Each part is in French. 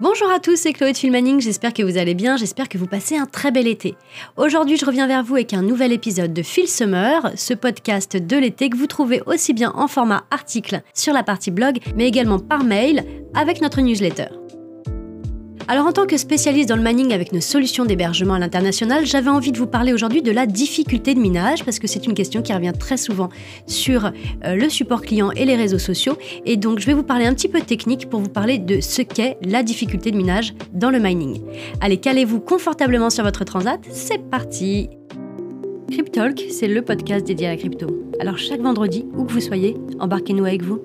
Bonjour à tous, c'est Chloé de Filmaning, j'espère que vous allez bien, j'espère que vous passez un très bel été. Aujourd'hui, je reviens vers vous avec un nouvel épisode de Phil Summer, ce podcast de l'été que vous trouvez aussi bien en format article sur la partie blog, mais également par mail avec notre newsletter. Alors en tant que spécialiste dans le mining avec nos solutions d'hébergement à l'international, j'avais envie de vous parler aujourd'hui de la difficulté de minage parce que c'est une question qui revient très souvent sur euh, le support client et les réseaux sociaux. Et donc je vais vous parler un petit peu technique pour vous parler de ce qu'est la difficulté de minage dans le mining. Allez, calez-vous confortablement sur votre transat, c'est parti Cryptalk, c'est le podcast dédié à la crypto. Alors chaque vendredi, où que vous soyez, embarquez-nous avec vous.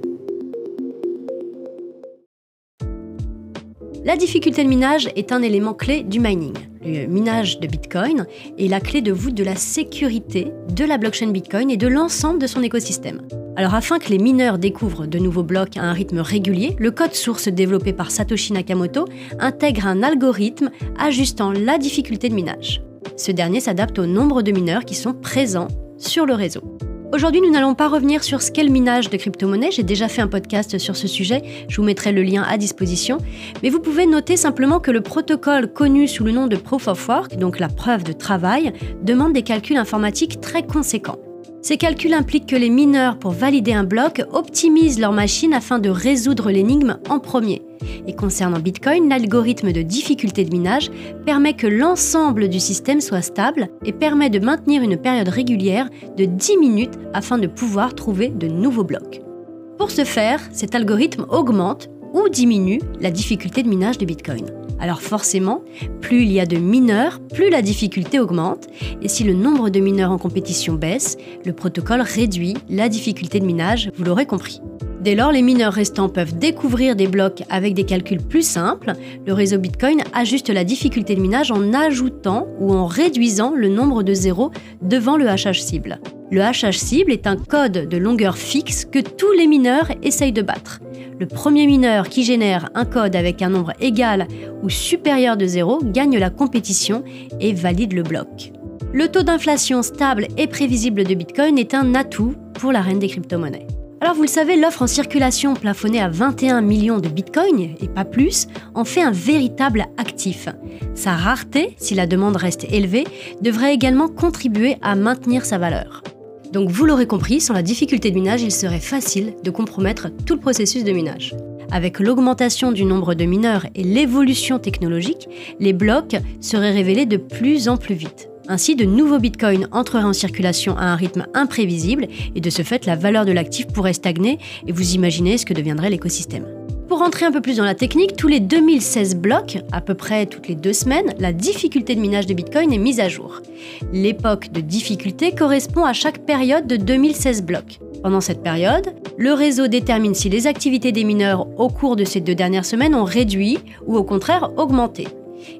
La difficulté de minage est un élément clé du mining. Le minage de Bitcoin est la clé de voûte de la sécurité de la blockchain Bitcoin et de l'ensemble de son écosystème. Alors afin que les mineurs découvrent de nouveaux blocs à un rythme régulier, le code source développé par Satoshi Nakamoto intègre un algorithme ajustant la difficulté de minage. Ce dernier s'adapte au nombre de mineurs qui sont présents sur le réseau. Aujourd'hui, nous n'allons pas revenir sur ce qu'est le minage de crypto-monnaies. J'ai déjà fait un podcast sur ce sujet. Je vous mettrai le lien à disposition. Mais vous pouvez noter simplement que le protocole connu sous le nom de Proof of Work, donc la preuve de travail, demande des calculs informatiques très conséquents. Ces calculs impliquent que les mineurs, pour valider un bloc, optimisent leur machine afin de résoudre l'énigme en premier. Et concernant Bitcoin, l'algorithme de difficulté de minage permet que l'ensemble du système soit stable et permet de maintenir une période régulière de 10 minutes afin de pouvoir trouver de nouveaux blocs. Pour ce faire, cet algorithme augmente ou diminue la difficulté de minage de Bitcoin. Alors forcément, plus il y a de mineurs, plus la difficulté augmente, et si le nombre de mineurs en compétition baisse, le protocole réduit la difficulté de minage, vous l'aurez compris. Dès lors, les mineurs restants peuvent découvrir des blocs avec des calculs plus simples. Le réseau Bitcoin ajuste la difficulté de minage en ajoutant ou en réduisant le nombre de zéros devant le hachage cible. Le hachage cible est un code de longueur fixe que tous les mineurs essayent de battre. Le premier mineur qui génère un code avec un nombre égal ou supérieur de 0 gagne la compétition et valide le bloc. Le taux d'inflation stable et prévisible de Bitcoin est un atout pour la reine des crypto-monnaies. Alors vous le savez, l'offre en circulation plafonnée à 21 millions de bitcoins, et pas plus, en fait un véritable actif. Sa rareté, si la demande reste élevée, devrait également contribuer à maintenir sa valeur. Donc vous l'aurez compris, sans la difficulté de minage, il serait facile de compromettre tout le processus de minage. Avec l'augmentation du nombre de mineurs et l'évolution technologique, les blocs seraient révélés de plus en plus vite. Ainsi, de nouveaux bitcoins entreraient en circulation à un rythme imprévisible et de ce fait, la valeur de l'actif pourrait stagner et vous imaginez ce que deviendrait l'écosystème. Rentrer un peu plus dans la technique, tous les 2016 blocs, à peu près toutes les deux semaines, la difficulté de minage de Bitcoin est mise à jour. L'époque de difficulté correspond à chaque période de 2016 blocs. Pendant cette période, le réseau détermine si les activités des mineurs au cours de ces deux dernières semaines ont réduit ou au contraire augmenté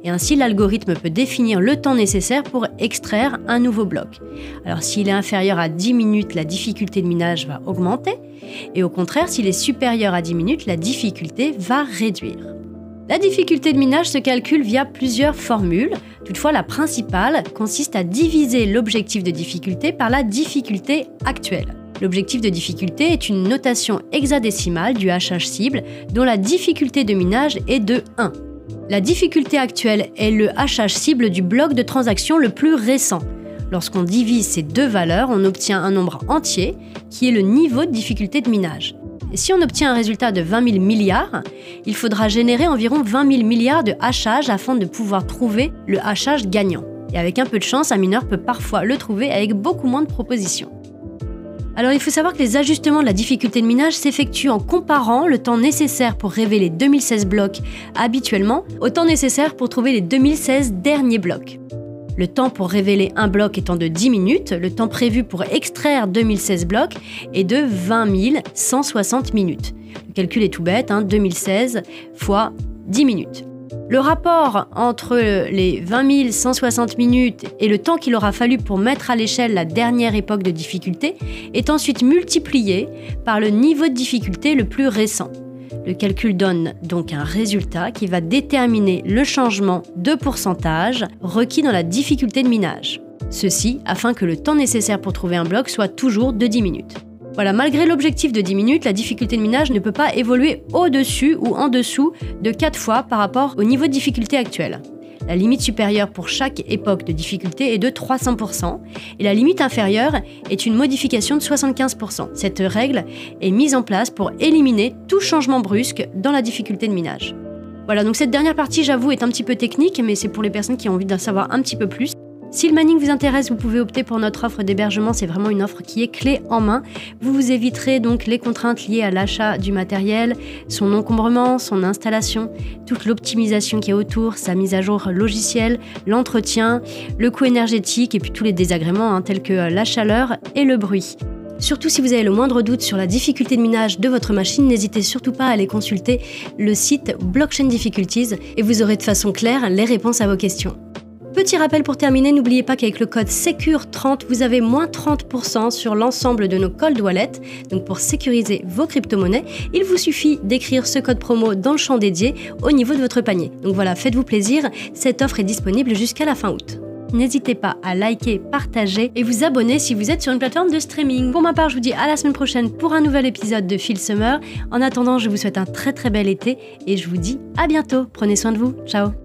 et ainsi l'algorithme peut définir le temps nécessaire pour extraire un nouveau bloc. Alors s'il est inférieur à 10 minutes, la difficulté de minage va augmenter, et au contraire, s'il est supérieur à 10 minutes, la difficulté va réduire. La difficulté de minage se calcule via plusieurs formules. Toutefois, la principale consiste à diviser l'objectif de difficulté par la difficulté actuelle. L'objectif de difficulté est une notation hexadécimale du hachage cible dont la difficulté de minage est de 1. La difficulté actuelle est le hachage cible du bloc de transaction le plus récent. Lorsqu'on divise ces deux valeurs, on obtient un nombre entier qui est le niveau de difficulté de minage. Si on obtient un résultat de 20 000 milliards, il faudra générer environ 20 000 milliards de hachages afin de pouvoir trouver le hachage gagnant. Et avec un peu de chance, un mineur peut parfois le trouver avec beaucoup moins de propositions. Alors il faut savoir que les ajustements de la difficulté de minage s'effectuent en comparant le temps nécessaire pour révéler 2016 blocs habituellement au temps nécessaire pour trouver les 2016 derniers blocs. Le temps pour révéler un bloc étant de 10 minutes, le temps prévu pour extraire 2016 blocs est de 20 160 minutes. Le calcul est tout bête, 2016 hein, fois 10 minutes. Le rapport entre les 20 160 minutes et le temps qu'il aura fallu pour mettre à l'échelle la dernière époque de difficulté est ensuite multiplié par le niveau de difficulté le plus récent. Le calcul donne donc un résultat qui va déterminer le changement de pourcentage requis dans la difficulté de minage. Ceci afin que le temps nécessaire pour trouver un bloc soit toujours de 10 minutes. Voilà, malgré l'objectif de 10 minutes, la difficulté de minage ne peut pas évoluer au-dessus ou en dessous de 4 fois par rapport au niveau de difficulté actuel. La limite supérieure pour chaque époque de difficulté est de 300% et la limite inférieure est une modification de 75%. Cette règle est mise en place pour éliminer tout changement brusque dans la difficulté de minage. Voilà, donc cette dernière partie, j'avoue, est un petit peu technique, mais c'est pour les personnes qui ont envie d'en savoir un petit peu plus. Si le mining vous intéresse, vous pouvez opter pour notre offre d'hébergement. C'est vraiment une offre qui est clé en main. Vous vous éviterez donc les contraintes liées à l'achat du matériel, son encombrement, son installation, toute l'optimisation qui est autour, sa mise à jour logicielle, l'entretien, le coût énergétique et puis tous les désagréments hein, tels que la chaleur et le bruit. Surtout si vous avez le moindre doute sur la difficulté de minage de votre machine, n'hésitez surtout pas à aller consulter le site Blockchain Difficulties et vous aurez de façon claire les réponses à vos questions. Petit rappel pour terminer, n'oubliez pas qu'avec le code SECURE30, vous avez moins 30% sur l'ensemble de nos cold wallets. Donc pour sécuriser vos crypto-monnaies, il vous suffit d'écrire ce code promo dans le champ dédié au niveau de votre panier. Donc voilà, faites-vous plaisir, cette offre est disponible jusqu'à la fin août. N'hésitez pas à liker, partager et vous abonner si vous êtes sur une plateforme de streaming. Pour ma part, je vous dis à la semaine prochaine pour un nouvel épisode de Phil Summer. En attendant, je vous souhaite un très très bel été et je vous dis à bientôt. Prenez soin de vous. Ciao